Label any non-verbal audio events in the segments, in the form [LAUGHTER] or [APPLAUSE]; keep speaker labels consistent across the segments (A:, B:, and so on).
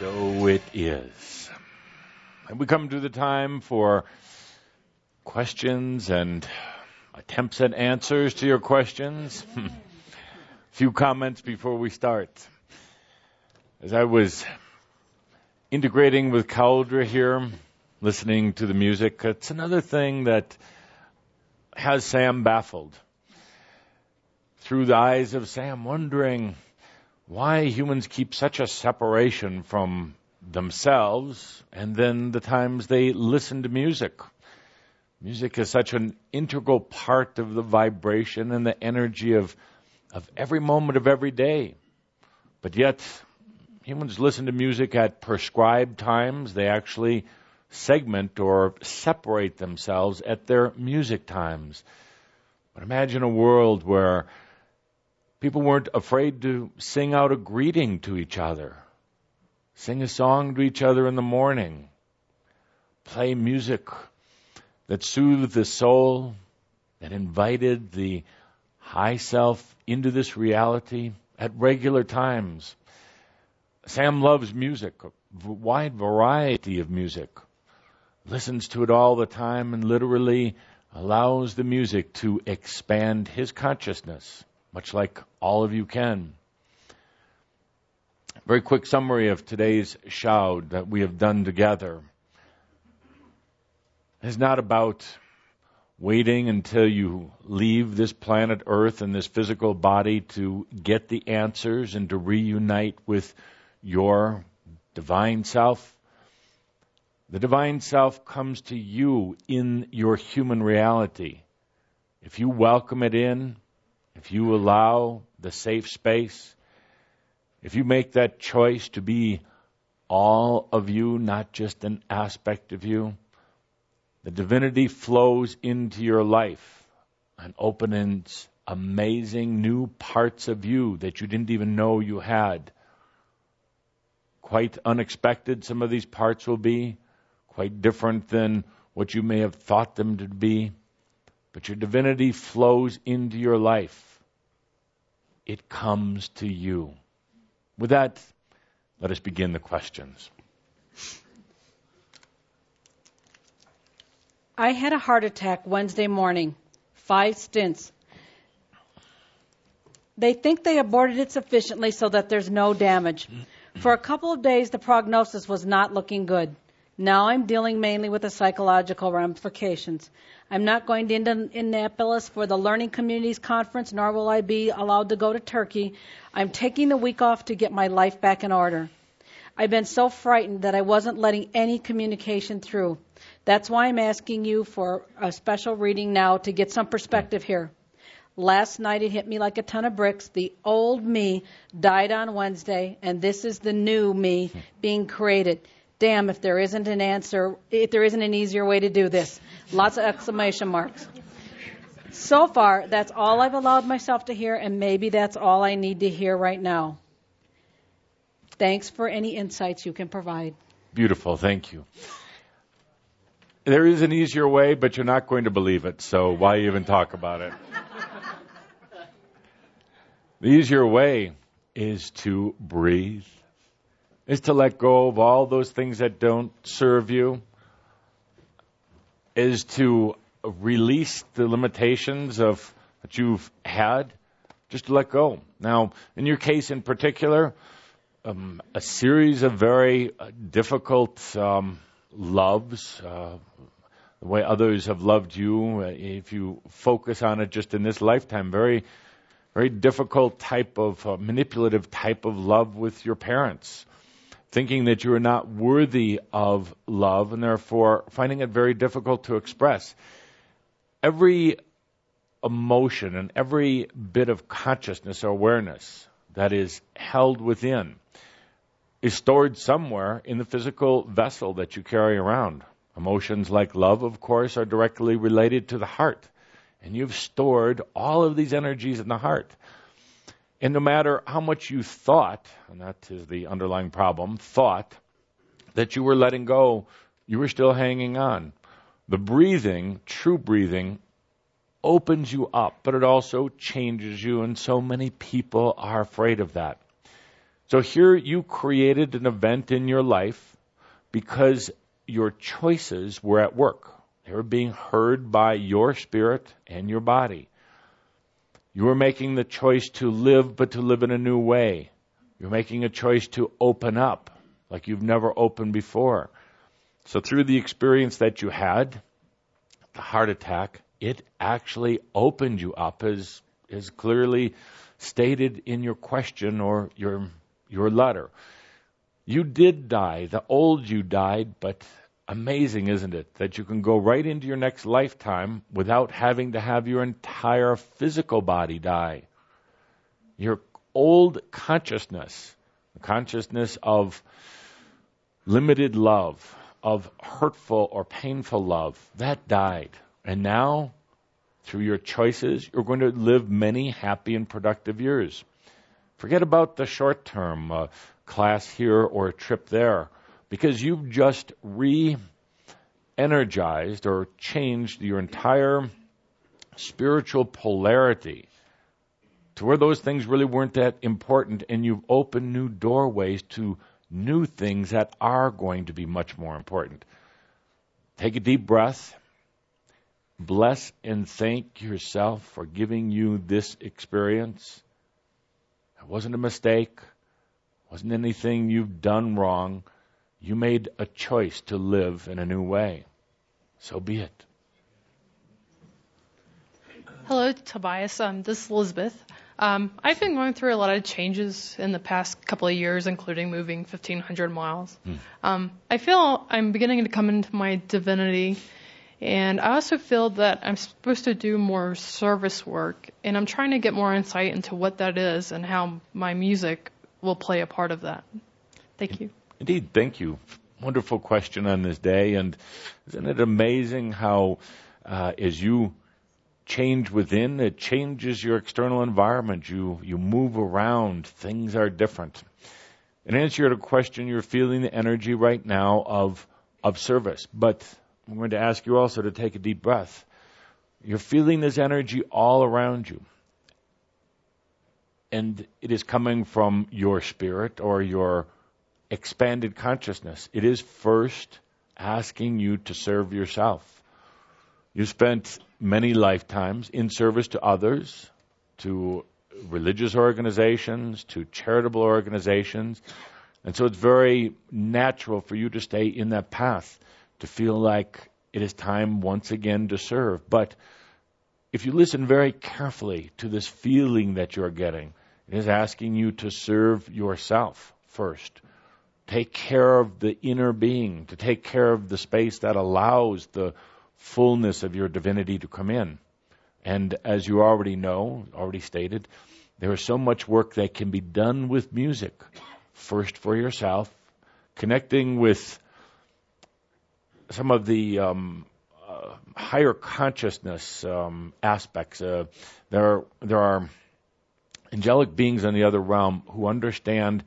A: So it is. And we come to the time for questions and attempts at answers to your questions. A [LAUGHS] few comments before we start. As I was integrating with Cauldre here, listening to the music, it's another thing that has Sam baffled. Through the eyes of Sam, wondering why humans keep such a separation from themselves and then the times they listen to music. Music is such an integral part of the vibration and the energy of, of every moment of every day. But yet, humans listen to music at prescribed times. They actually segment or separate themselves at their music times. But imagine a world where People weren't afraid to sing out a greeting to each other, sing a song to each other in the morning, play music that soothed the soul, that invited the high self into this reality at regular times. Sam loves music, a wide variety of music, listens to it all the time, and literally allows the music to expand his consciousness much like all of you can. Very quick summary of today's shoud that we have done together is not about waiting until you leave this planet Earth and this physical body to get the answers and to reunite with your divine self. The divine self comes to you in your human reality. If you welcome it in, if you allow the safe space, if you make that choice to be all of you, not just an aspect of you, the divinity flows into your life and opens amazing new parts of you that you didn't even know you had. Quite unexpected, some of these parts will be, quite different than what you may have thought them to be. But your divinity flows into your life. It comes to you. With that, let us begin the questions.
B: I had a heart attack Wednesday morning, five stents. They think they aborted it sufficiently so that there's no damage. For a couple of days, the prognosis was not looking good. Now I'm dealing mainly with the psychological ramifications. I'm not going to Indianapolis for the Learning Communities Conference, nor will I be allowed to go to Turkey. I'm taking the week off to get my life back in order. I've been so frightened that I wasn't letting any communication through. That's why I'm asking you for a special reading now to get some perspective here. Last night it hit me like a ton of bricks. The old me died on Wednesday, and this is the new me being created damn if there isn't an answer, if there isn't an easier way to do this. Lots of exclamation marks. So far, that's all I've allowed myself to hear, and maybe that's all I need to hear right now. Thanks for any insights you can provide.
A: Beautiful, thank you. There is an easier way, but you're not going to believe it, so why even talk about it? the easier way is to breathe is to let go of all those things that don't serve you, is to release the limitations of that you've had, just to let go. Now, in your case in particular, um, a series of very uh, difficult um, loves, uh, the way others have loved you, uh, if you focus on it just in this lifetime, very, very difficult type of uh, manipulative type of love with your parents thinking that you are not worthy of love and therefore finding it very difficult to express. Every emotion and every bit of consciousness or awareness that is held within is stored somewhere in the physical vessel that you carry around. Emotions like love, of course, are directly related to the heart. And you've stored all of these energies in the heart. And no matter how much you thought, and that is the underlying problem, thought that you were letting go, you were still hanging on. The breathing, true breathing, opens you up, but it also changes you, and so many people are afraid of that. So here you created an event in your life because your choices were at work. They were being heard by your spirit and your body. You were making the choice to live, but to live in a new way. You're making a choice to open up like you've never opened before. So through the experience that you had, the heart attack, it actually opened you up as is clearly stated in your question or your your letter. You did die. The old you died, but amazing, isn't it? That you can go right into your next lifetime without having to have your entire physical body die. Your old consciousness, the consciousness of limited love, of hurtful or painful love, that died. And now, through your choices, you're going to live many happy and productive years. Forget about the short term uh, class here or a trip there because you've just re energized or changed your entire spiritual polarity to where those things really weren't that important and you've opened new doorways to new things that are going to be much more important. Take a deep breath. Bless and thank yourself for giving you this experience. It wasn't a mistake. It wasn't anything you've done wrong. You made a choice to live in a new way. So be it.
C: Hello, Tobias. Um, this is Elizabeth. Um, I've been going through a lot of changes in the past couple of years, including moving 1,500 miles. Hmm. Um, I feel I'm beginning to come into my divinity, and I also feel that I'm supposed to do more service work, and I'm trying to get more insight into what that is and how my music will play a part of that. Thank you.
A: Indeed, thank you. Wonderful question on this day, and isn't it amazing how, uh, as you change within, it changes your external environment. You, you move around. Things are different. In answer to your question, you're feeling the energy right now of, of service. But I'm going to ask you also to take a deep breath. You're feeling this energy all around you. And it is coming from your spirit or your expanded consciousness. It is first asking you to serve yourself. You spent many lifetimes in service to others, to religious organizations, to charitable organizations. And so it's very natural for you to stay in that path, to feel like it is time once again to serve. But if you listen very carefully to this feeling that you're getting, it is asking you to serve yourself first. Take care of the inner being, to take care of the space that allows the fullness of your divinity to come in. And as you already know, already stated, there is so much work that can be done with music. First for yourself, connecting with some of the um, uh, higher consciousness um, aspects. Uh, there, there are angelic beings in the other realm who understand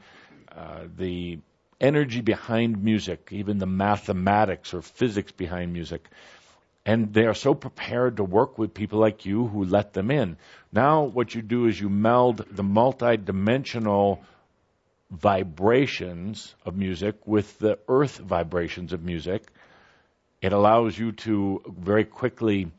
A: uh, the energy behind music, even the mathematics or physics behind music. And they are so prepared to work with people like you who let them in. Now, what you do is you meld the multidimensional vibrations of music with the earth vibrations of music. It allows you to very quickly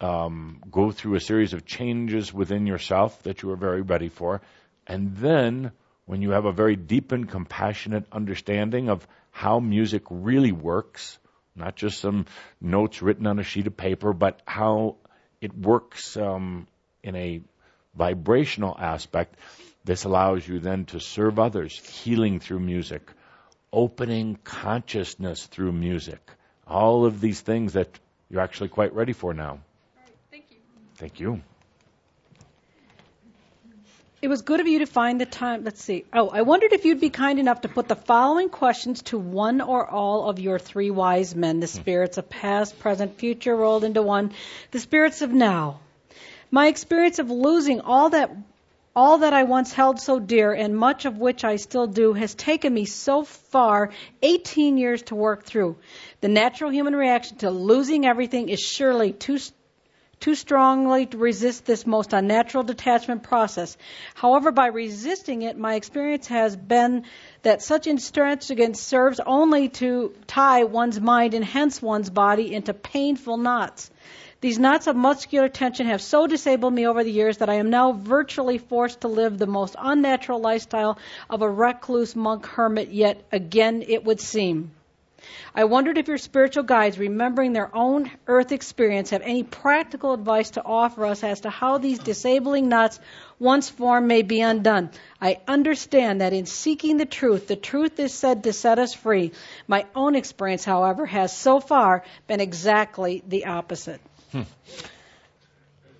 A: um, go through a series of changes within yourself that you are very ready for. And then, when you have a very deep and compassionate understanding of how music really works, not just some notes written on a sheet of paper, but how it works um, in a vibrational aspect. This allows you then to serve others, healing through music, opening consciousness through music. All of these things that you're actually quite ready for now.
C: thank you.
A: Thank you.
B: It was good of you to find the time. Let's see. Oh, I wondered if you'd be kind enough to put the following questions to one or all of your three wise men, the hmm. spirits of past, present, future rolled into one, the spirits of now. My experience of losing all that all that I once held so dear and much of which I still do has taken me so far 18 years to work through. The natural human reaction to losing everything is surely too too strongly to resist this most unnatural detachment process. However, by resisting it, my experience has been that such extravagance serves only to tie one's mind and hence one's body into painful knots. These knots of muscular tension have so disabled me over the years that I am now virtually forced to live the most unnatural lifestyle of a recluse monk hermit, yet again it would seem. I wondered if your spiritual guides, remembering their own earth experience, have any practical advice to offer us as to how these disabling knots, once formed, may be undone. I understand that in seeking the truth, the truth is said to set us free. My own experience, however, has so far been exactly the opposite. Hmm.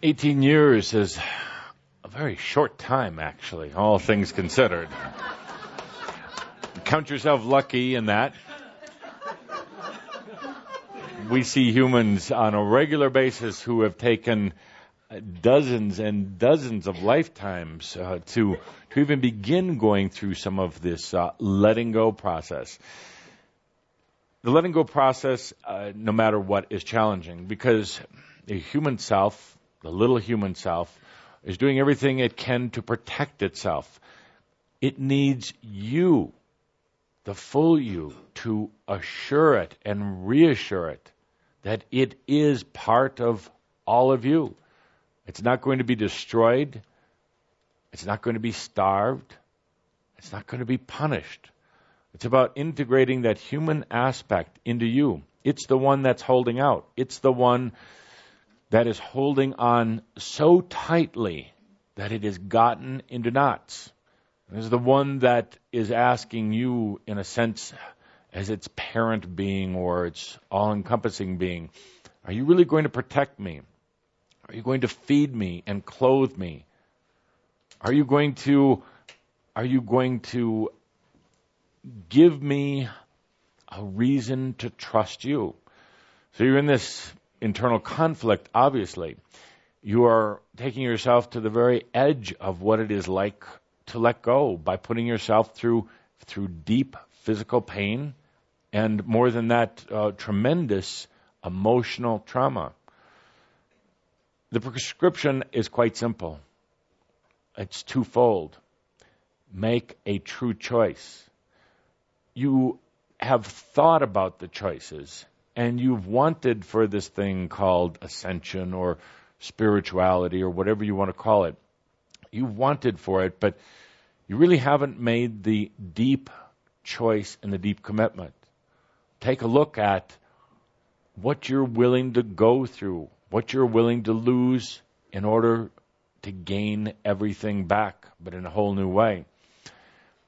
A: 18 years is a very short time, actually, all things considered. Count yourself lucky in that. We see humans on a regular basis who have taken dozens and dozens of lifetimes uh, to to even begin going through some of this uh, letting go process. The letting go process, uh, no matter what, is challenging because the human self, the little human self, is doing everything it can to protect itself. It needs you, the full you, to assure it and reassure it that it is part of all of you. It's not going to be destroyed. It's not going to be starved. It's not going to be punished. It's about integrating that human aspect into you. It's the one that's holding out. It's the one that is holding on so tightly that it has gotten into knots. It is the one that is asking you, in a sense, as its parent being or its all encompassing being, are you really going to protect me? Are you going to feed me and clothe me? Are you going to are you going to give me a reason to trust you? So you're in this internal conflict, obviously. You are taking yourself to the very edge of what it is like to let go by putting yourself through through deep physical pain and more than that, uh, tremendous emotional trauma. The prescription is quite simple. It's twofold. Make a true choice. You have thought about the choices and you've wanted for this thing called ascension or spirituality or whatever you want to call it. You've wanted for it, but you really haven't made the deep choice and the deep commitment. Take a look at what you're willing to go through, what you're willing to lose in order to gain everything back, but in a whole new way.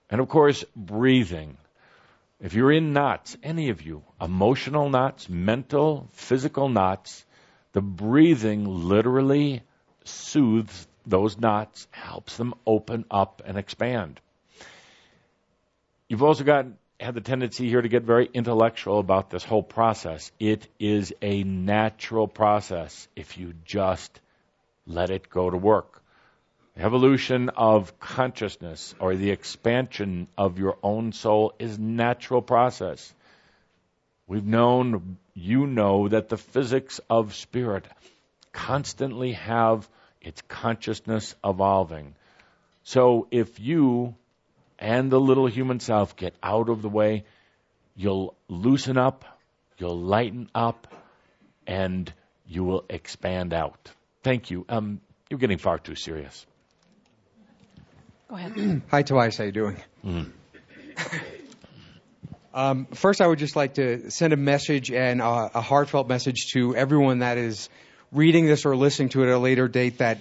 A: And of course, breathing. If you're in knots, any of you, emotional knots, mental, physical knots, the breathing literally soothes those knots, helps them open up and expand. You've also got had the tendency here to get very intellectual about this whole process. It is a natural process if you just let it go to work evolution of consciousness or the expansion of your own soul is natural process. We've known, you know, that the physics of spirit constantly have its consciousness evolving. So if you and the little human self get out of the way, you'll loosen up, you'll lighten up, and you will expand out. Thank you. Um, you're getting far too serious.
B: Go ahead. [CLEARS THROAT]
D: Hi, Tobias. How you doing? Mm. um, first, I would just like to send a message and uh, a heartfelt message to everyone that is reading this or listening to it at a later date that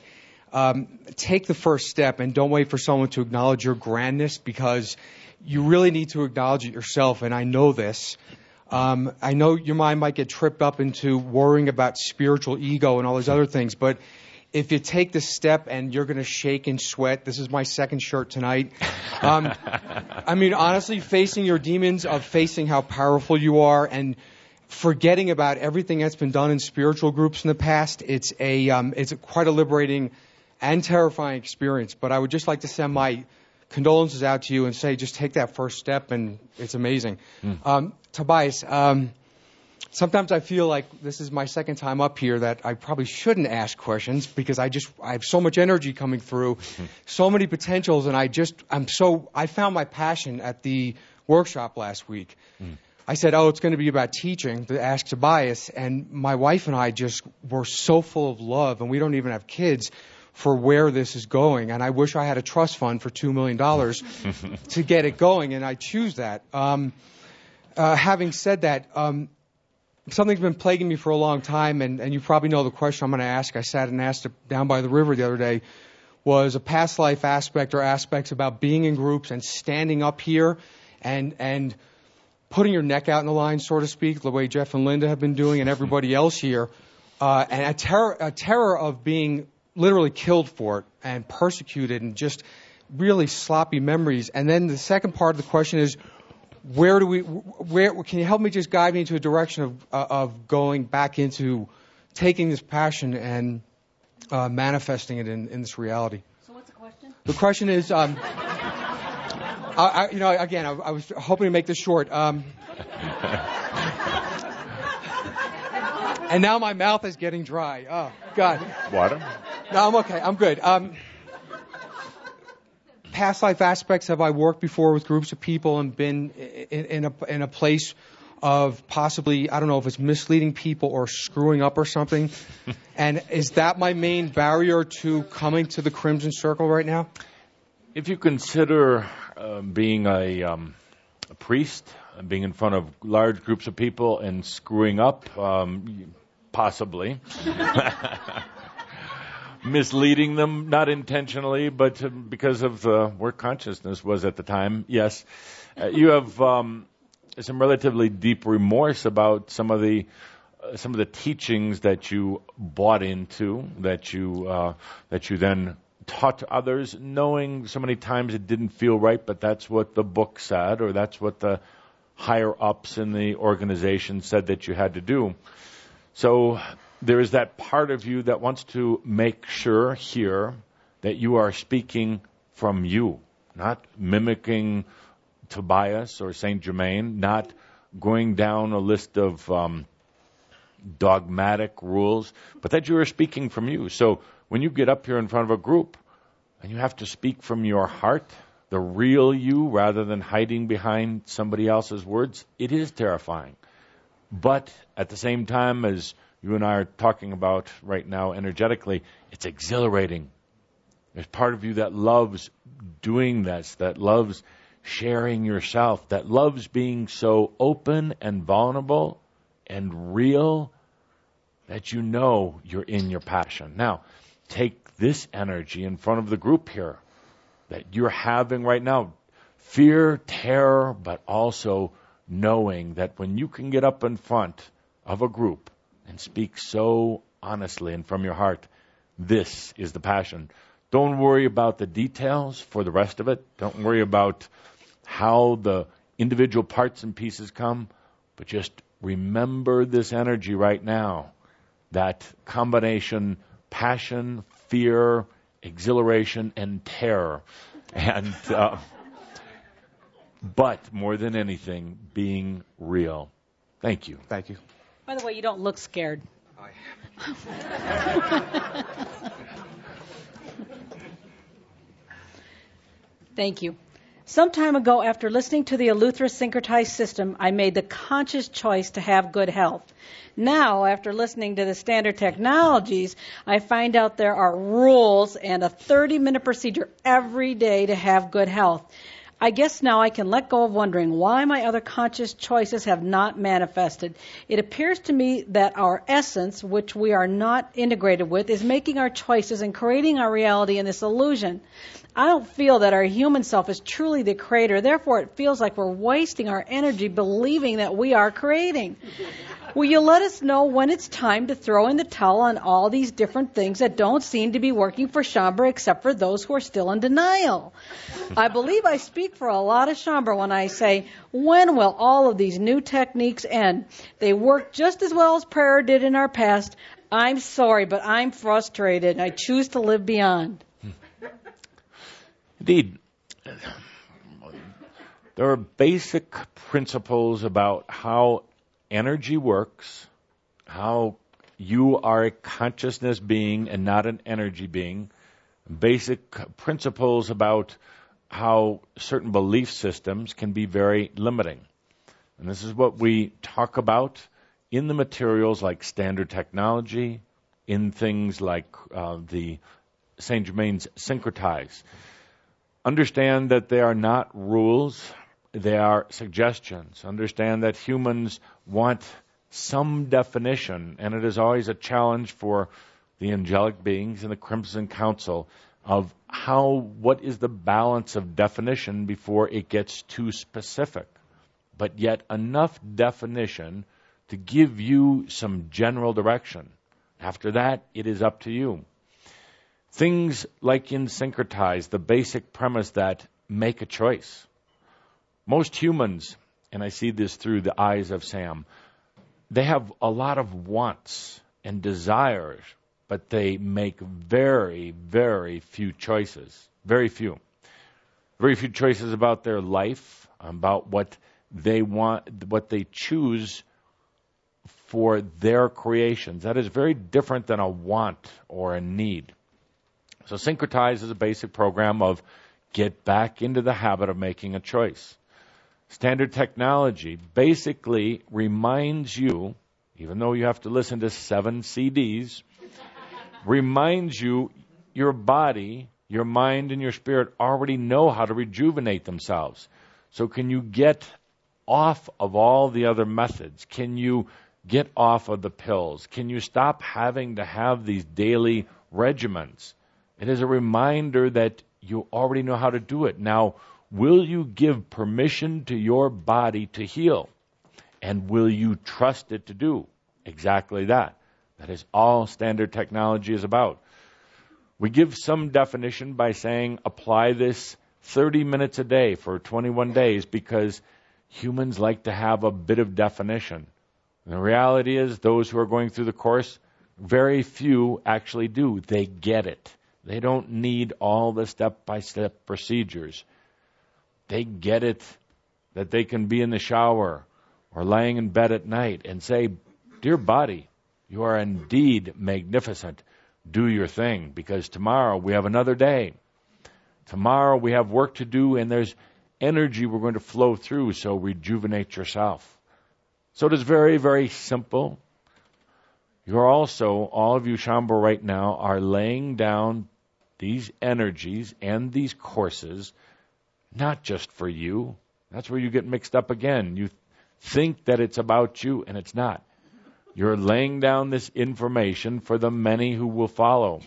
D: um, take the first step and don't wait for someone to acknowledge your grandness because you really need to acknowledge it yourself. And I know this. Um, I know your mind might get tripped up into worrying about spiritual ego and all these other things, but if you take the step and you're going to shake and sweat, this is my second shirt tonight. Um, I mean, honestly, facing your demons of facing how powerful you are and forgetting about everything that's been done in spiritual groups in the past, it's a um, it's a, quite a liberating and terrifying experience. But I would just like to send my condolences out to you and say, just take that first step, and it's amazing. Mm. Um, Tobias. Um, sometimes I feel like this is my second time up here that I probably shouldn't ask questions because I just I have so much energy coming through, so many potentials, and I just I'm so I found my passion at the workshop last week. Mm. I said, "Oh, it's going to be about teaching." To ask Tobias, and my wife and I just were so full of love, and we don't even have kids for where this is going. And I wish I had a trust fund for two million dollars [LAUGHS] to get it going, and I choose that. Um, uh, having said that, um, something's been plaguing me for a long time, and, and you probably know the question I'm going to ask. I sat and asked it down by the river the other day. Was a past life aspect or aspects about being in groups and standing up here and and putting your neck out in the line, so to speak, the way Jeff and Linda have been doing, and everybody [LAUGHS] else here, uh, and a terror a terror of being literally killed for it and persecuted and just really sloppy memories. And then the second part of the question is where do we where can you help me just guide me into a direction of uh, of going back into taking this passion and uh, manifesting it in, in this reality?
B: So what's the question?
D: The question is um, I, I, you know again I, I, was hoping to make this short. Um, and now my mouth is getting dry. Oh god.
A: Water?
D: No i'm okay. I'm good. Um, past life aspects have I worked before with groups of people and been in, in, a, in a place of possibly, I don't know if it's misleading people or screwing up or something? [LAUGHS] and is that my main barrier to coming to the Crimson Circle right now?
A: If you consider uh, being a, um, a priest, being in front of large groups of people and screwing up, um, possibly. [LAUGHS] misleading them, not intentionally, but because of uh, where consciousness was at the time. Yes, uh, you have um, some relatively deep remorse about some of the uh, some of the teachings that you bought into, that you uh, that you then taught others, knowing so many times it didn't feel right, but that's what the book said, or that's what the higher ups in the organization said that you had to do. So there is that part of you that wants to make sure here that you are speaking from you, not mimicking Tobias or Saint Germain, not going down a list of um, dogmatic rules, but that you are speaking from you. So when you get up here in front of a group and you have to speak from your heart, the real you, rather than hiding behind somebody else's words, it is terrifying. But at the same time as you and I are talking about right now energetically, it's exhilarating. There's part of you that loves doing this, that loves sharing yourself, that loves being so open and vulnerable and real that you know you're in your passion. Now, take this energy in front of the group here that you're having right now fear, terror, but also knowing that when you can get up in front of a group and speak so honestly and from your heart. This is the passion. Don't worry about the details for the rest of it. Don't worry about how the individual parts and pieces come, but just remember this energy right now. That combination passion, fear, exhilaration, and terror. And, uh, but more than anything, being real. Thank you.
D: Thank you.
B: By the way, you don't look scared. I. [LAUGHS] Thank you. Some time ago, after listening to the Eleuthera syncretized system, I made the conscious choice to have good health. Now, after listening to the standard technologies, I find out there are rules and a 30 minute procedure every day to have good health. I guess now I can let go of wondering why my other conscious choices have not manifested. It appears to me that our essence, which we are not integrated with, is making our choices and creating our reality in this illusion. I don't feel that our human self is truly the creator. Therefore, it feels like we're wasting our energy believing that we are creating. Will you let us know when it's time to throw in the towel on all these different things that don't seem to be working for Shaumbra except for those who are still in denial? I believe I speak for a lot of Shaumbra when I say, when will all of these new techniques end? They work just as well as prayer did in our past. I'm sorry, but I'm frustrated. I choose to live beyond.
A: Indeed, there are basic principles about how energy works, how you are a consciousness being and not an energy being, basic principles about how certain belief systems can be very limiting. And this is what we talk about in the materials like standard technology, in things like uh, the St. Germain's syncretize. Understand that they are not rules, they are suggestions. Understand that humans want some definition, and it is always a challenge for the angelic beings in the Crimson Council of how, what is the balance of definition before it gets too specific, but yet enough definition to give you some general direction. After that, it is up to you. Things like in syncretize, the basic premise that make a choice. Most humans, and I see this through the eyes of Sam, they have a lot of wants and desires, but they make very, very few choices. Very few. Very few choices about their life, about what they want, what they choose for their creations. That is very different than a want or a need. So Syncretize is a basic program of get back into the habit of making a choice. Standard technology basically reminds you, even though you have to listen to seven CDs, [LAUGHS] reminds you your body, your mind, and your spirit already know how to rejuvenate themselves. So, can you get off of all the other methods? Can you get off of the pills? Can you stop having to have these daily regimens? It is a reminder that you already know how to do it. Now, Will you give permission to your body to heal? And will you trust it to do exactly that? That is all standard technology is about. We give some definition by saying apply this 30 minutes a day for 21 days because humans like to have a bit of definition. And the reality is, those who are going through the course, very few actually do. They get it. They don't need all the step by step procedures. They get it that they can be in the shower or laying in bed at night and say, Dear body, you are indeed magnificent. Do your thing because tomorrow we have another day. Tomorrow we have work to do and there's energy we're going to flow through, so rejuvenate yourself. So it is very, very simple. You're also, all of you Shaumbra right now, are laying down these energies and these courses not just for you. That's where you get mixed up again. You think that it's about you, and it's not. You're laying down this information for the many who will follow.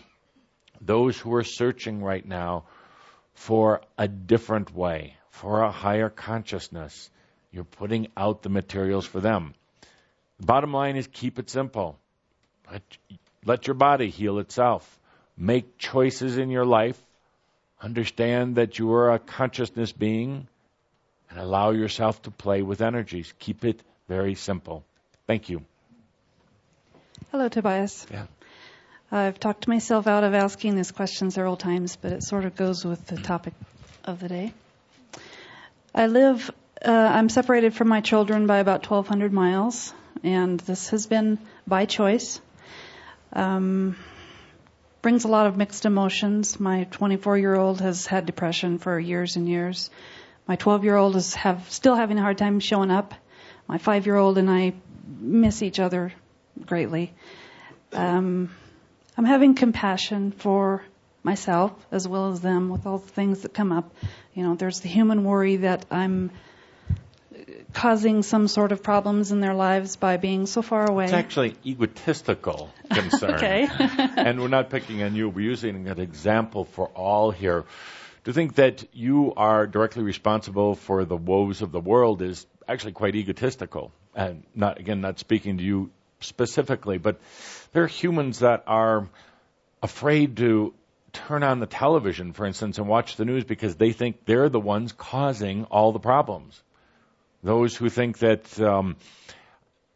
A: Those who are searching right now for a different way, for a higher consciousness. You're putting out the materials for them. The bottom line is keep it simple. Let, let your body heal itself. Make choices in your life Understand that you are a consciousness being and allow yourself to play with energies. Keep it very simple. Thank you.
E: Hello, Tobias.
A: Yeah.
E: I've talked myself out of asking this question several times, but it sort of goes with the topic of the day. I live, uh, I'm separated from my children by about 1,200 miles, and this has been by choice. Um, brings a lot of mixed emotions. My 24 year old has had depression for years and years. My 12 year old is have still having a hard time showing up. My five year old and I miss each other greatly. Um, I'm having compassion for myself as well as them with all the things that come up. You know, there's the human worry that I'm causing some sort of problems in their lives by being so far away.
A: It's actually egotistical [LAUGHS] concern.
E: okay. [LAUGHS]
A: and we're not picking on you. We're using an example for all here. To think that you are directly responsible for the woes of the world is actually quite egotistical. And not again, not speaking to you specifically, but there are humans that are afraid to turn on the television, for instance, and watch the news because they think they're the ones causing all the problems. Those who think that um,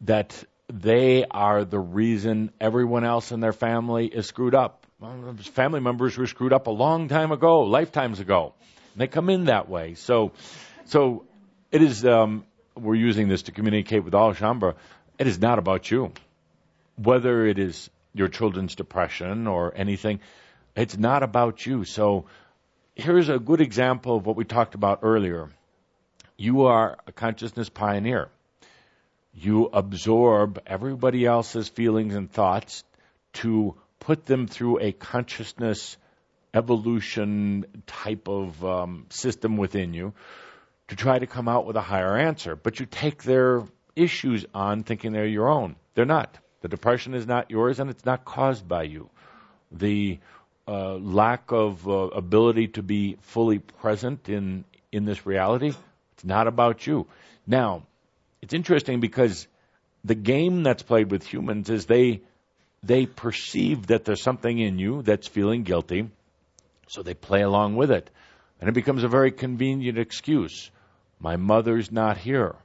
A: that they are the reason everyone else in their family is screwed up. Family members were screwed up a long time ago, lifetimes ago. And they come in that way. So, so it is um, we're using this to communicate with all Shaumbra, it is not about you. Whether it is your children's depression or anything, it's not about you. So here's a good example of what we talked about earlier. You are a consciousness pioneer. You absorb everybody else's feelings and thoughts to put them through a consciousness evolution type of um, system within you to try to come out with a higher answer. But you take their issues on thinking they're your own. They're not. The depression is not yours and it's not caused by you. The uh, lack of uh, ability to be fully present in, in this reality, not about you. Now, it's interesting because the game that's played with humans is they they perceive that there's something in you that's feeling guilty, so they play along with it. And it becomes a very convenient excuse. My mother's not here.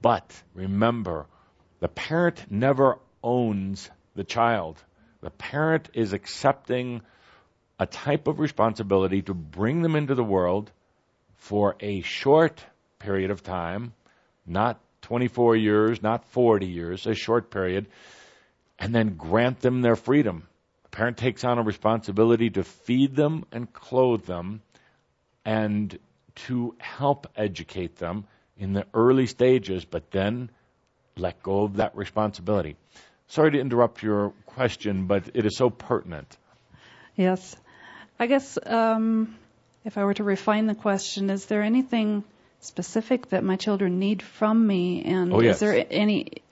A: But remember, the parent never owns the child. The parent is accepting a type of responsibility to bring them into the world for a short period of time, not 24 years, not 40 years, a short period, and then grant them their freedom. The parent takes on a responsibility to feed them and clothe them and to help educate them in the early stages, but then let go of that responsibility. Sorry to interrupt your question, but it is so pertinent.
E: Yes. I guess um, if I were to refine the question, is there anything specific that my children need from me? And
A: oh, yes.
E: is there any,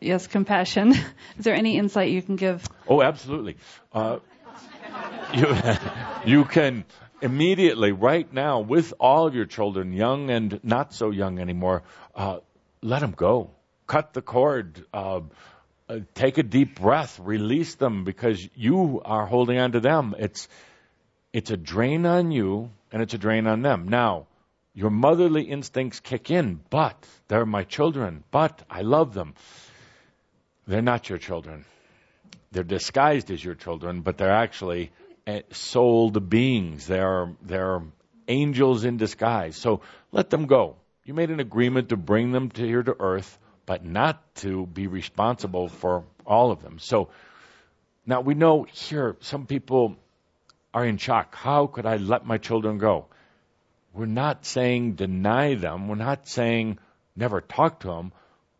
E: yes, compassion? [LAUGHS] is there any insight you can give?
A: Oh, absolutely. Uh, [LAUGHS] you, you can immediately, right now, with all of your children, young and not so young anymore, uh, let them go. Cut the cord. Uh, uh, take a deep breath. Release them because you are holding on to them. It's it's a drain on you and it's a drain on them. Now, your motherly instincts kick in, but they're my children. But I love them. They're not your children. They're disguised as your children, but they're actually eh, souled beings. They're, they're angels in disguise. So let them go. You made an agreement to bring them to here to earth, but not to be responsible for all of them. So now we know here some people are in shock. How could I let my children go? We're not saying deny them. We're not saying never talk to them,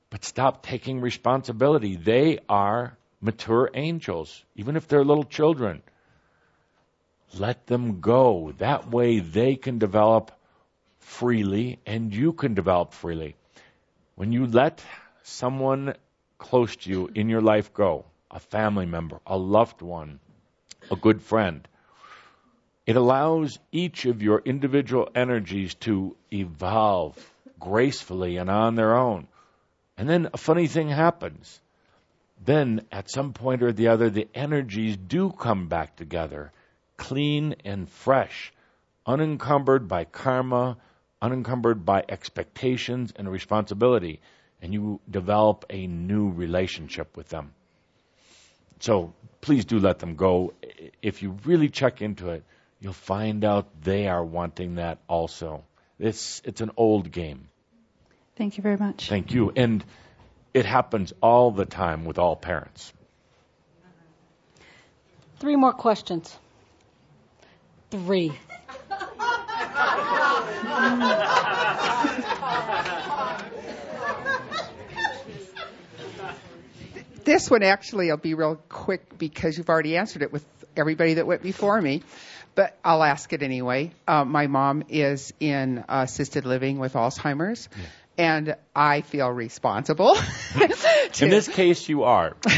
A: but stop taking responsibility. They are mature angels, even if they're little children. Let them go. That way they can develop freely and you can develop freely. When you let someone close to you in your life go, a family member, a loved one, a good friend, it allows each of your individual energies to evolve gracefully and on their own. And then a funny thing happens. Then, at some point or the other, the energies do come back together clean and fresh, unencumbered by karma, unencumbered by expectations and responsibility, and you develop a new relationship with them. So please do let them go. If you really check into it, you'll find out they are wanting that also. It's, it's an old game.
E: Thank you very much.
A: Thank you. And it happens all the time with all parents.
B: Three more questions three.
F: this one actually will be real quick because you've already answered it with everybody that went before me, but I'll ask it anyway. Uh, my mom is in assisted living with Alzheimer's. Yeah. And I feel responsible. [LAUGHS]
A: to, in this case, you are. [LAUGHS] [LAUGHS]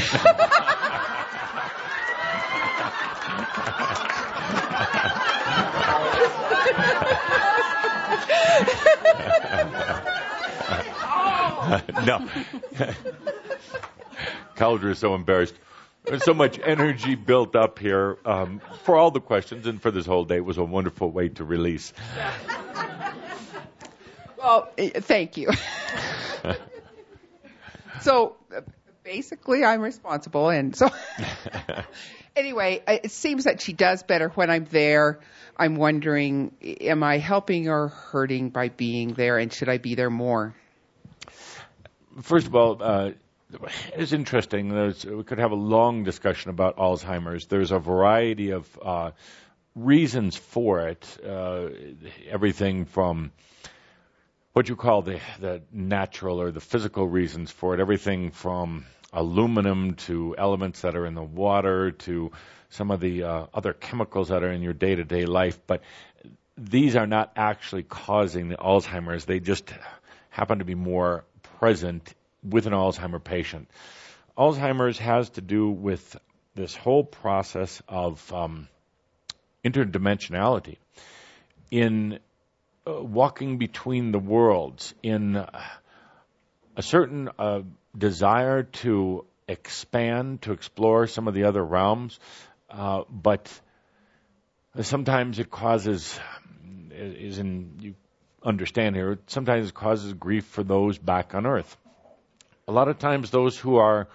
A: no. Cauldre is so embarrassed. There's so much energy built up here um, for all the questions and for this whole day. It was a wonderful way to release.
F: Well, thank you. [LAUGHS] so basically, I'm responsible, and so [LAUGHS] anyway, it seems that she does better when I'm there. I'm wondering, am I helping or hurting by being there, and should I be there more?
A: First of all, uh, it's interesting. There's, we could have a long discussion about Alzheimer's. There's a variety of uh, reasons for it. Uh, everything from what you call the the natural or the physical reasons for it. Everything from aluminum to elements that are in the water to some of the uh, other chemicals that are in your day to day life. But these are not actually causing the Alzheimer's. They just happen to be more present with an Alzheimer patient. Alzheimer's has to do with this whole process of um, interdimensionality in uh, walking between the worlds, in uh, a certain uh, desire to expand, to explore some of the other realms, uh, but sometimes it causes, is in you understand here, sometimes it causes grief for those back on Earth. A lot of times, those who are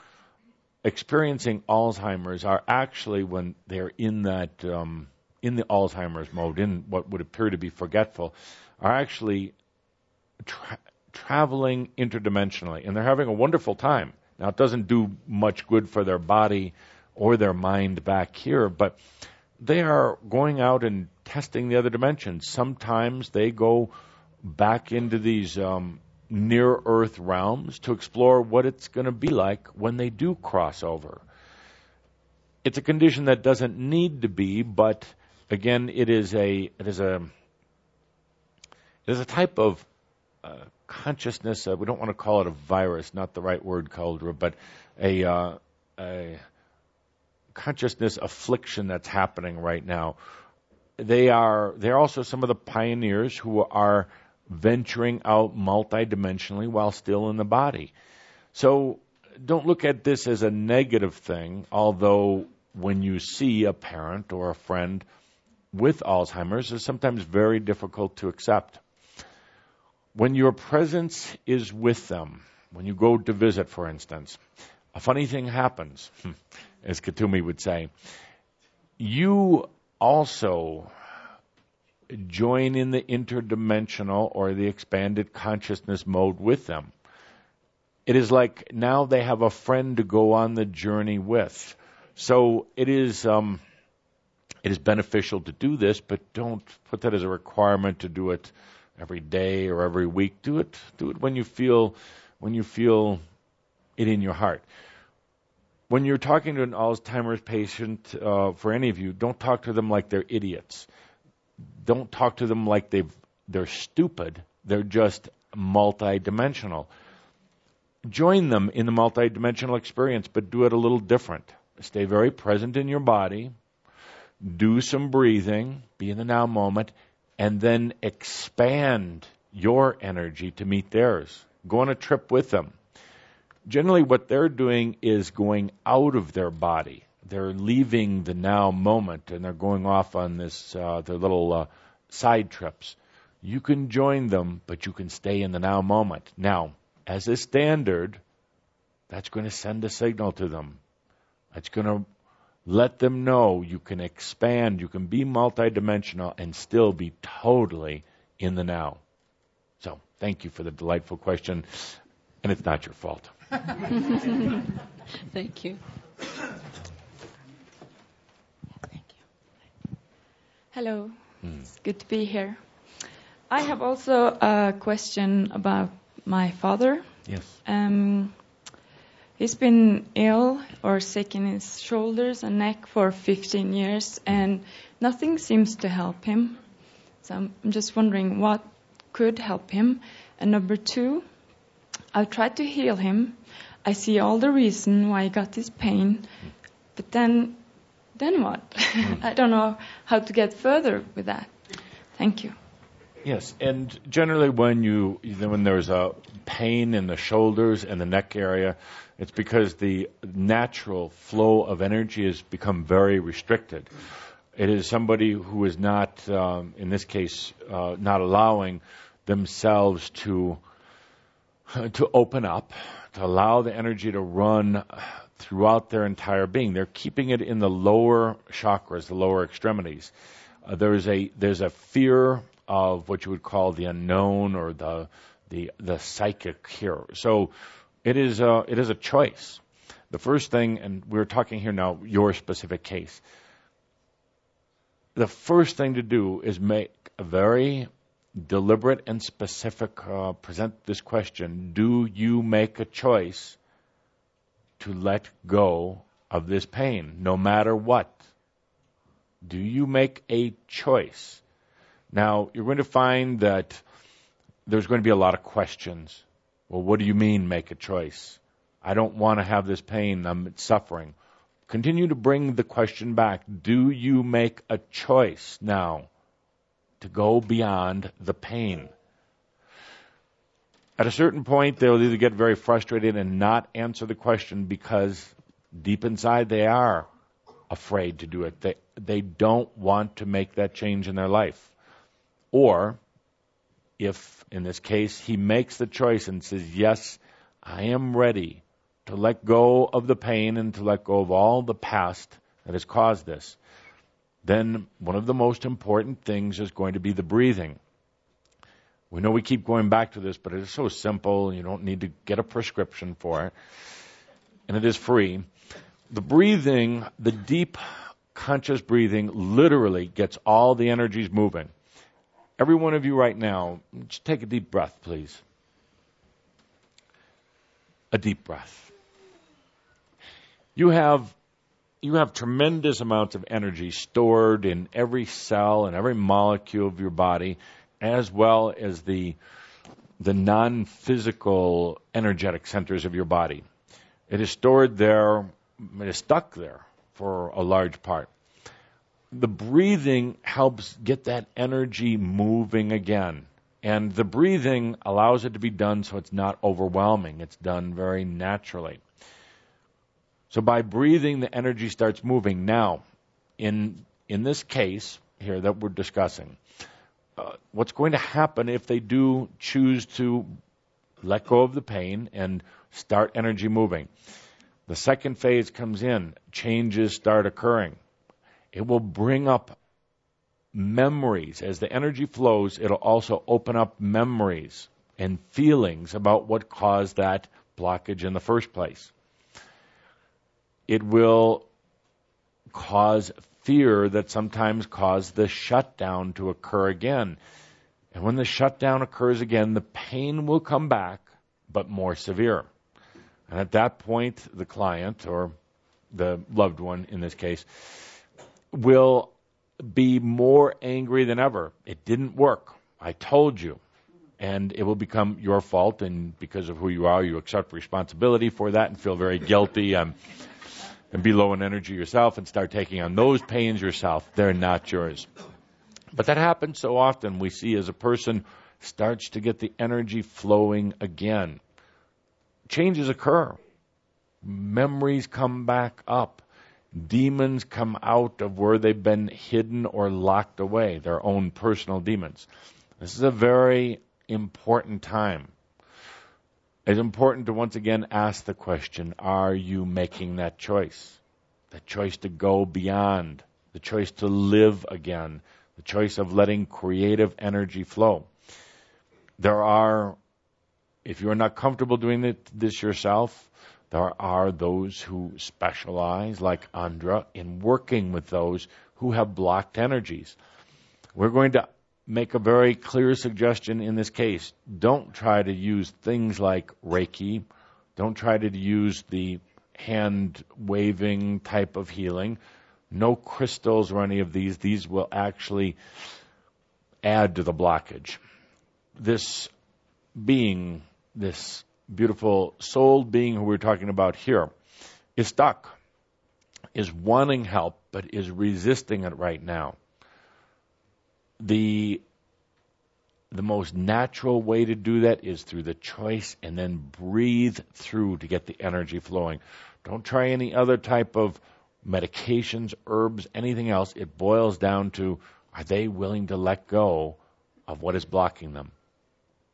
A: experiencing Alzheimer's are actually when they're in that um, in the Alzheimer's mode, in what would appear to be forgetful, are actually tra- traveling interdimensionally, and they're having a wonderful time. Now, it doesn't do much good for their body or their mind back here, but they are going out and testing the other dimensions. Sometimes they go back into these um, near Earth realms to explore what it's going to be like when they do cross over. It's a condition that doesn't need to be, but again, it is a it is a it is a type of uh, consciousness. Uh, we don't want to call it a virus, not the right word, Cauldre, but a, uh, a consciousness affliction that's happening right now. They are they're also some of the pioneers who are venturing out multidimensionally while still in the body. So don't look at this as a negative thing, although when you see a parent or a friend with Alzheimer's, it's sometimes very difficult to accept. When your presence is with them, when you go to visit, for instance, a funny thing happens, [LAUGHS] as Kuthumi would say. You also join in the interdimensional or the expanded consciousness mode with them. It is like now they have a friend to go on the journey with. So it is um, it is beneficial to do this, but don't put that as a requirement to do it every day or every week. Do it do it when you feel when you feel it in your heart. When you're talking to an Alzheimer's patient, uh, for any of you, don't talk to them like they're idiots don't talk to them like they they're stupid. They're just multidimensional. Join them in the multidimensional experience, but do it a little different. Stay very present in your body. Do some breathing. Be in the now moment, and then expand your energy to meet theirs. Go on a trip with them. Generally, what they're doing is going out of their body they're leaving the now moment and they're going off on this uh, their little uh, side trips. You can join them, but you can stay in the now moment. Now, as a standard, that's going to send a signal to them. That's going to let them know you can expand, you can be multidimensional, and still be totally in the now. So, thank you for the delightful question, and it's not your fault. [LAUGHS]
B: thank you.
G: Hello, mm. it's good to be here. I have also a question about my father.
A: Yes.
G: Um, he's been ill or sick in his shoulders and neck for 15 years, and nothing seems to help him. So I'm just wondering what could help him. And number two, I've tried to heal him. I see all the reason why he got this pain, but then then what? Mm. [LAUGHS] I don't know how to get further with that. Thank you.
A: Yes, and generally when you when there's a pain in the shoulders and the neck area, it's because the natural flow of energy has become very restricted. It is somebody who is not, um, in this case, uh, not allowing themselves to to open up, to allow the energy to run throughout their entire being. They're keeping it in the lower chakras, the lower extremities. Uh, there's a there's a fear of what you would call the unknown or the the the psychic here. So it is a, it is a choice. The first thing, and we're talking here now, your specific case. The first thing to do is make a very deliberate and specific, uh, present this question Do you make a choice to let go of this pain, no matter what? Do you make a choice? Now, you're going to find that there's going to be a lot of questions. Well, what do you mean, make a choice? I don't want to have this pain. I'm suffering. Continue to bring the question back. Do you make a choice now to go beyond the pain? At a certain point, they'll either get very frustrated and not answer the question because deep inside they are afraid to do it. They, they don't want to make that change in their life. Or, if in this case he makes the choice and says, Yes, I am ready to let go of the pain and to let go of all the past that has caused this, then one of the most important things is going to be the breathing. We know we keep going back to this, but it is so simple. You don't need to get a prescription for it. And it is free. The breathing, the deep conscious breathing, literally gets all the energies moving. Every one of you right now, just take a deep breath, please. A deep breath. You have you have tremendous amounts of energy stored in every cell and every molecule of your body, as well as the the non-physical energetic centers of your body. It is stored there, it is stuck there for a large part. The breathing helps get that energy moving again. And the breathing allows it to be done so it's not overwhelming. It's done very naturally. So by breathing, the energy starts moving. Now, in in this case here that we're discussing, uh, what's going to happen if they do choose to let go of the pain and start energy moving? The second phase comes in, changes start occurring. It will bring up memories. As the energy flows, it'll also open up memories and feelings about what caused that blockage in the first place it will cause fear that sometimes cause the shutdown to occur again. And when the shutdown occurs again, the pain will come back, but more severe. And at that point, the client or the loved one in this case will be more angry than ever. It didn't work. I told you. And it will become your fault, and because of who you are, you accept responsibility for that and feel very guilty. I'm and be low in energy yourself and start taking on those pains yourself. They're not yours. But that happens so often. We see as a person starts to get the energy flowing again. Changes occur. Memories come back up. Demons come out of where they've been hidden or locked away, their own personal demons. This is a very important time. It's important to once again ask the question Are you making that choice? The choice to go beyond, the choice to live again, the choice of letting creative energy flow. There are, if you're not comfortable doing this yourself, there are those who specialize, like Andra, in working with those who have blocked energies. We're going to make a very clear suggestion in this case. Don't try to use things like Reiki. Don't try to use the hand waving type of healing. No crystals or any of these. These will actually add to the blockage. This being, this beautiful soul being who we're talking about here, is stuck, is wanting help, but is resisting it right now the the most natural way to do that is through the choice and then breathe through to get the energy flowing. Don't try any other type of medications, herbs, anything else. It boils down to are they willing to let go of what is blocking them?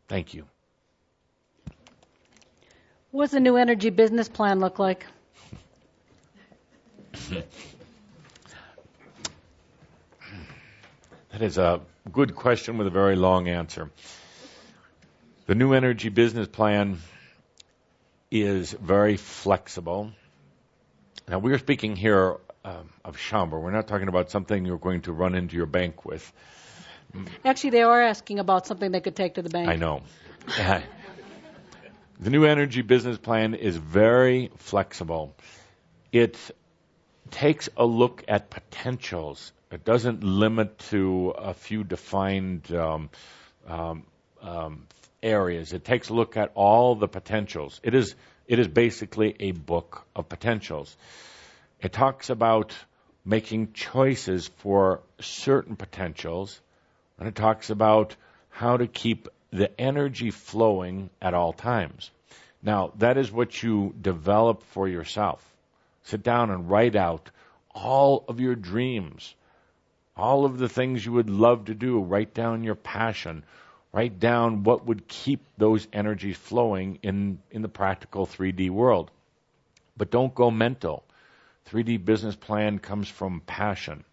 A: Thank you.
B: What's the new energy business plan look like? [LAUGHS]
A: That is a good question with a very long answer. The new energy business plan is very flexible. Now, we're speaking here um, of Shaumbra. We're not talking about something you're going to run into your bank with.
B: Actually, they are asking about something they could take to the bank.
A: I know. [LAUGHS] the new energy business plan is very flexible. It takes a look at potentials. It doesn't limit to a few defined um, um, um, areas. It takes a look at all the potentials. It is it is basically a book of potentials. It talks about making choices for certain potentials, and it talks about how to keep the energy flowing at all times. Now, that is what you develop for yourself. Sit down and write out all of your dreams, all of the things you would love to do. Write down your passion. Write down what would keep those energies flowing in, in the practical 3D world. But don't go mental. 3D business plan comes from passion.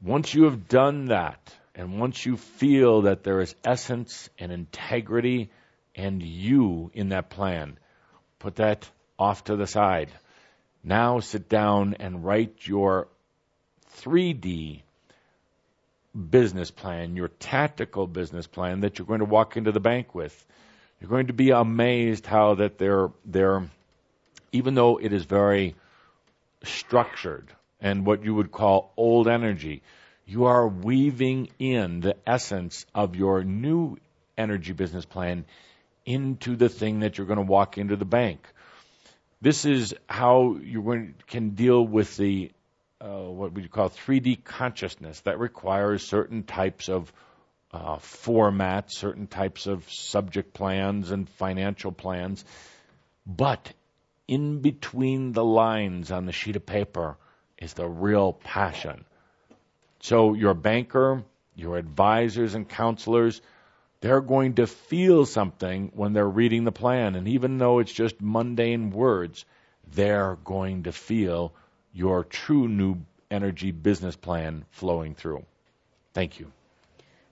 A: Once you have done that, and once you feel that there is essence and integrity and you in that plan, put that off to the side. Now sit down and write your 3D business plan, your tactical business plan that you're going to walk into the bank with. You're going to be amazed how that they're they're even though it is very structured and what you would call old energy, you are weaving in the essence of your new energy business plan into the thing that you're going to walk into the bank. This is how you can deal with the uh, what we call 3D consciousness that requires certain types of uh, formats, certain types of subject plans and financial plans. But in between the lines on the sheet of paper is the real passion. So your banker, your advisors and counselors, they're going to feel something when they're reading the plan. And even though it's just mundane words, they're going to feel your true new energy business plan flowing through. Thank you.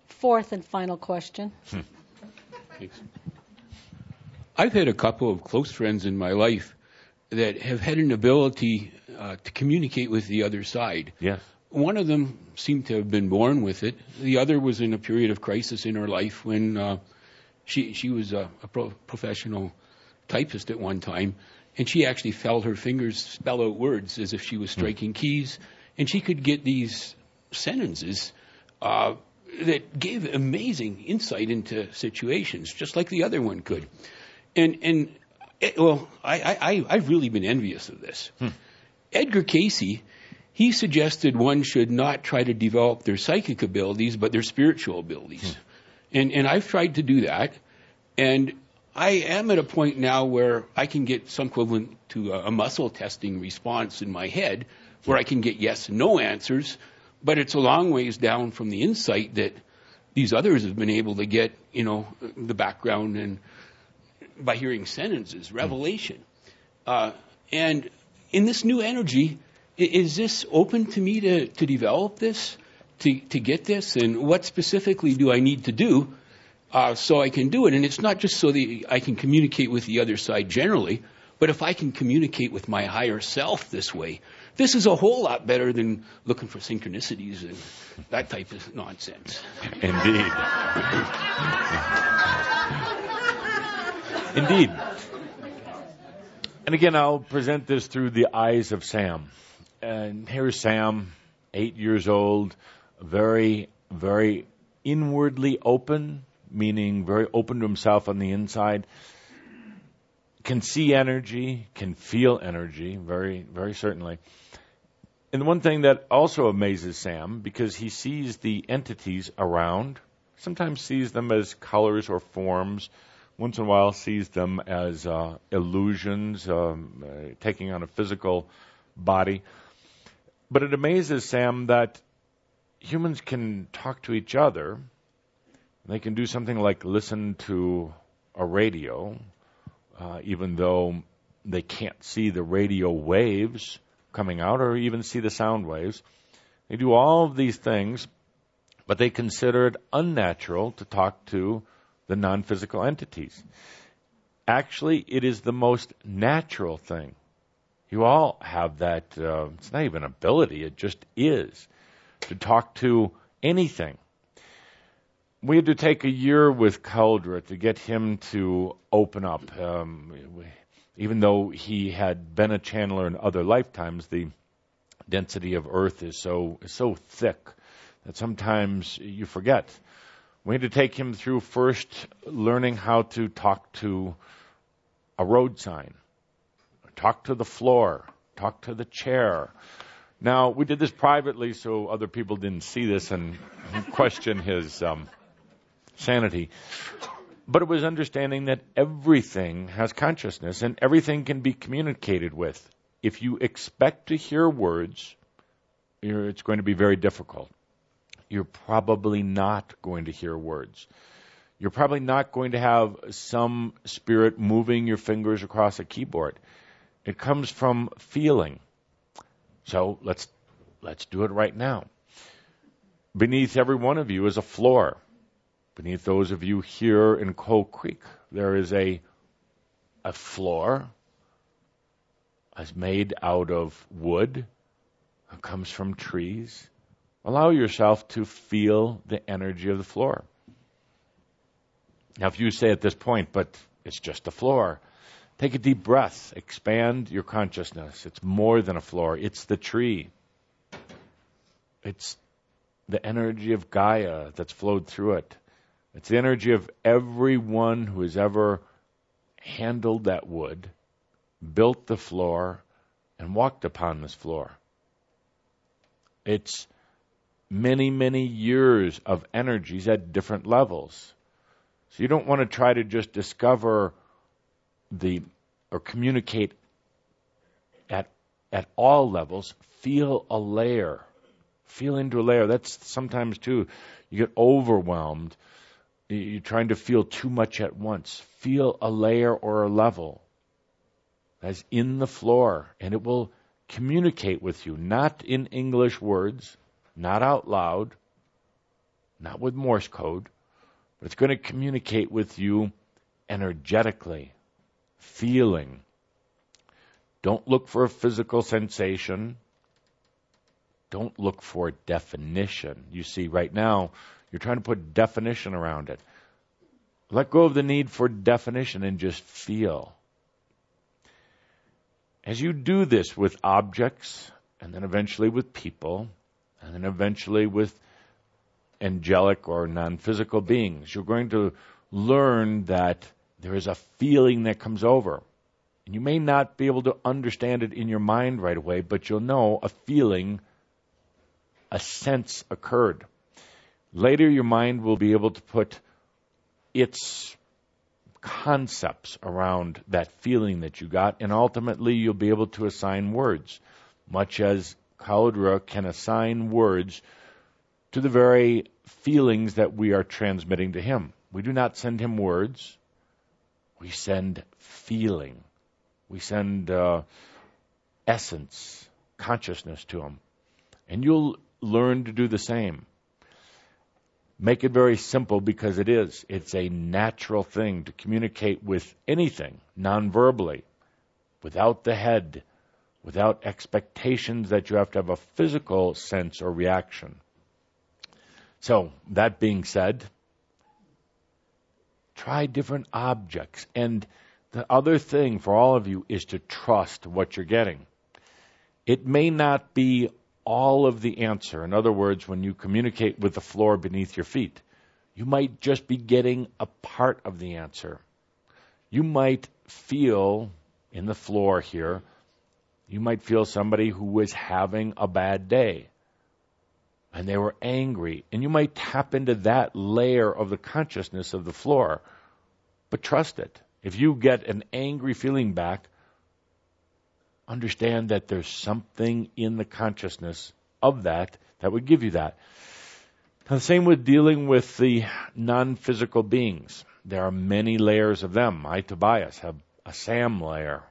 B: Fourth and final question. [LAUGHS]
H: Hmm. I've had a couple of close friends in my life that have had an ability uh, to communicate with the other side.
A: Yes.
H: One of them seemed to have been born with it. The other was in a period of crisis in her life when uh, she she was a, a pro- professional typist at one time, and she actually felt her fingers spell out words as if she was hmm. striking keys, and she could get these sentences uh, that gave amazing insight into situations, just like the other one could. And and it, well, I, I I've really been envious of this. Hmm. Edgar Cayce, he suggested one should not try to develop their psychic abilities, but their spiritual abilities. Hmm. And and I've tried to do that, and I am at a point now where I can get some equivalent to a, muscle testing response in my head, where I can get yes and no answers, but it's a long ways down from the insight that these others have been able to get, you know, the background and by hearing sentences, revelation. Uh, and in this new energy, is this open to me to, to develop this, to, to get this? And what specifically do I need to do uh, so I can do it. And it's not just so that I can communicate with the other side generally, but if I can communicate with my higher self this way, this is a whole lot better than looking for synchronicities and that type of nonsense.
A: Indeed. Indeed. And again, I'll present this through the eyes of Sam. And here's Sam, eight years old, very, very inwardly open, meaning very open to himself on the inside, can see energy, can feel energy, very, very certainly. And the one thing that also amazes Sam, because he sees the entities around, sometimes sees them as colors or forms, once in a while sees them as uh, illusions, um, uh, taking on a physical body. But it amazes Sam that humans can talk to each other they can do something like listen to a radio, uh, even though they can't see the radio waves coming out or even see the sound waves. They do all of these things, but they consider it unnatural to talk to the non physical entities. Actually, it is the most natural thing. You all have that, uh, it's not even ability, it just is, to talk to anything. We had to take a year with Cauldre to get him to open up. Um, we, even though he had been a channeler in other lifetimes, the density of Earth is so so thick that sometimes you forget. We had to take him through first learning how to talk to a road sign, talk to the floor, talk to the chair. Now we did this privately, so other people didn't see this and [LAUGHS] question his um, sanity. But it was understanding that everything has consciousness and everything can be communicated with. If you expect to hear words, it's going to be very difficult. You're probably not going to hear words. You're probably not going to have some spirit moving your fingers across a keyboard. It comes from feeling. So let's let's do it right now. Beneath every one of you is a floor. Beneath those of you here in Coal Creek, there is a, a floor as made out of wood. It comes from trees. Allow yourself to feel the energy of the floor. Now, if you say at this point, but it's just a floor, take a deep breath. Expand your consciousness. It's more than a floor, it's the tree. It's the energy of Gaia that's flowed through it. It's the energy of everyone who has ever handled that wood, built the floor, and walked upon this floor. It's many, many years of energies at different levels. So you don't want to try to just discover the or communicate at at all levels. Feel a layer. Feel into a layer. That's sometimes too you get overwhelmed you're trying to feel too much at once. Feel a layer or a level as in the floor, and it will communicate with you, not in English words, not out loud, not with Morse code, but it's going to communicate with you energetically, feeling. Don't look for a physical sensation. Don't look for definition. You see, right now, you're trying to put definition around it. Let go of the need for definition and just feel. As you do this with objects, and then eventually with people, and then eventually with angelic or non physical beings, you're going to learn that there is a feeling that comes over. And you may not be able to understand it in your mind right away, but you'll know a feeling, a sense occurred. Later, your mind will be able to put its concepts around that feeling that you got, and ultimately you'll be able to assign words, much as Cauldre can assign words to the very feelings that we are transmitting to him. We do not send him words, we send feeling. We send uh, essence, consciousness to him. And you'll learn to do the same. Make it very simple because it is. It's a natural thing to communicate with anything non-verbally, without the head, without expectations that you have to have a physical sense or reaction. So, that being said, try different objects. And the other thing for all of you is to trust what you're getting. It may not be all of the answer. In other words, when you communicate with the floor beneath your feet, you might just be getting a part of the answer. You might feel in the floor here, you might feel somebody who was having a bad day and they were angry. And you might tap into that layer of the consciousness of the floor. But trust it. If you get an angry feeling back, understand that there's something in the consciousness of that that would give you that. Now, the same with dealing with the non physical beings. There are many layers of them. I, Tobias, have a SAM layer.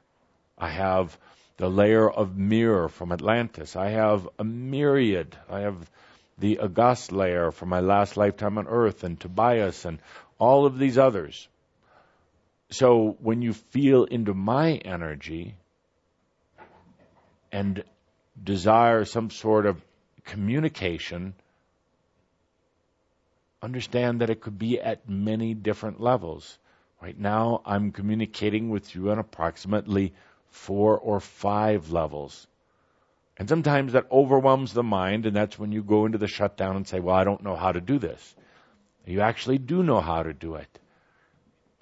A: I have the layer of Mir from Atlantis. I have a myriad. I have the August layer from my last lifetime on Earth and Tobias and all of these others. So when you feel into my energy and desire some sort of communication, understand that it could be at many different levels. Right now, I'm communicating with you on approximately four or five levels. And sometimes that overwhelms the mind, and that's when you go into the shutdown and say, Well, I don't know how to do this. You actually do know how to do it.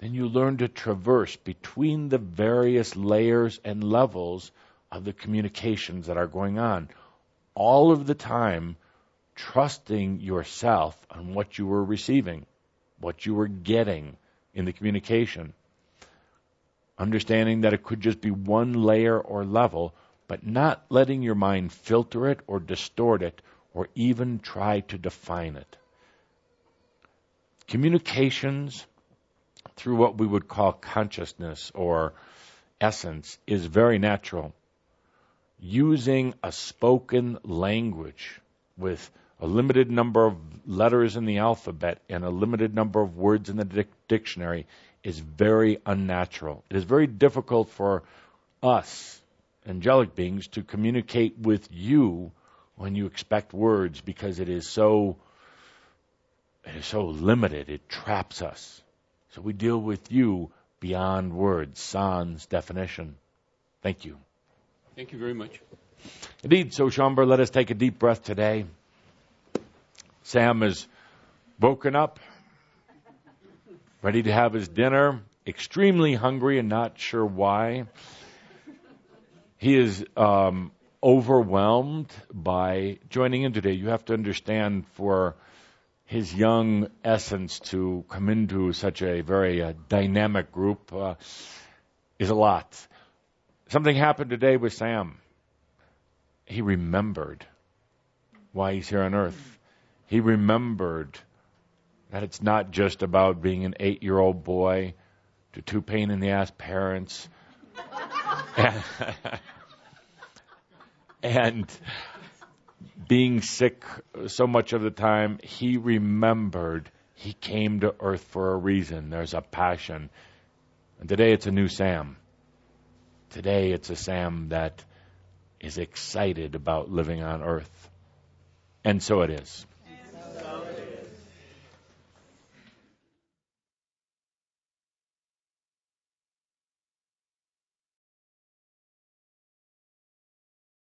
A: Then you learn to traverse between the various layers and levels of the communications that are going on. All of the time, trusting yourself on what you were receiving, what you were getting in the communication. Understanding that it could just be one layer or level, but not letting your mind filter it or distort it or even try to define it. Communications through what we would call consciousness or essence is very natural. Using a spoken language with a limited number of letters in the alphabet and a limited number of words in the dic- dictionary is very unnatural. It is very difficult for us, angelic beings, to communicate with you when you expect words because it is so it is so limited. It traps us. So we deal with you beyond words, sans definition. Thank you.
H: Thank you very much.
A: Indeed, Shaumbra, let us take a deep breath today. Sam is woken up, ready to have his dinner, extremely hungry and not sure why. He is um, overwhelmed by joining in today. You have to understand for his young essence to come into such a very uh, dynamic group uh, is a lot. Something happened today with Sam. He remembered why he's here on earth. He remembered that it's not just about being an eight year old boy to two pain in the ass parents. and, [LAUGHS] and being sick so much of the time, he remembered he came to earth for a reason. There's a passion. And today it's a new Sam. Today it's a Sam that is excited about living on earth. And so it is.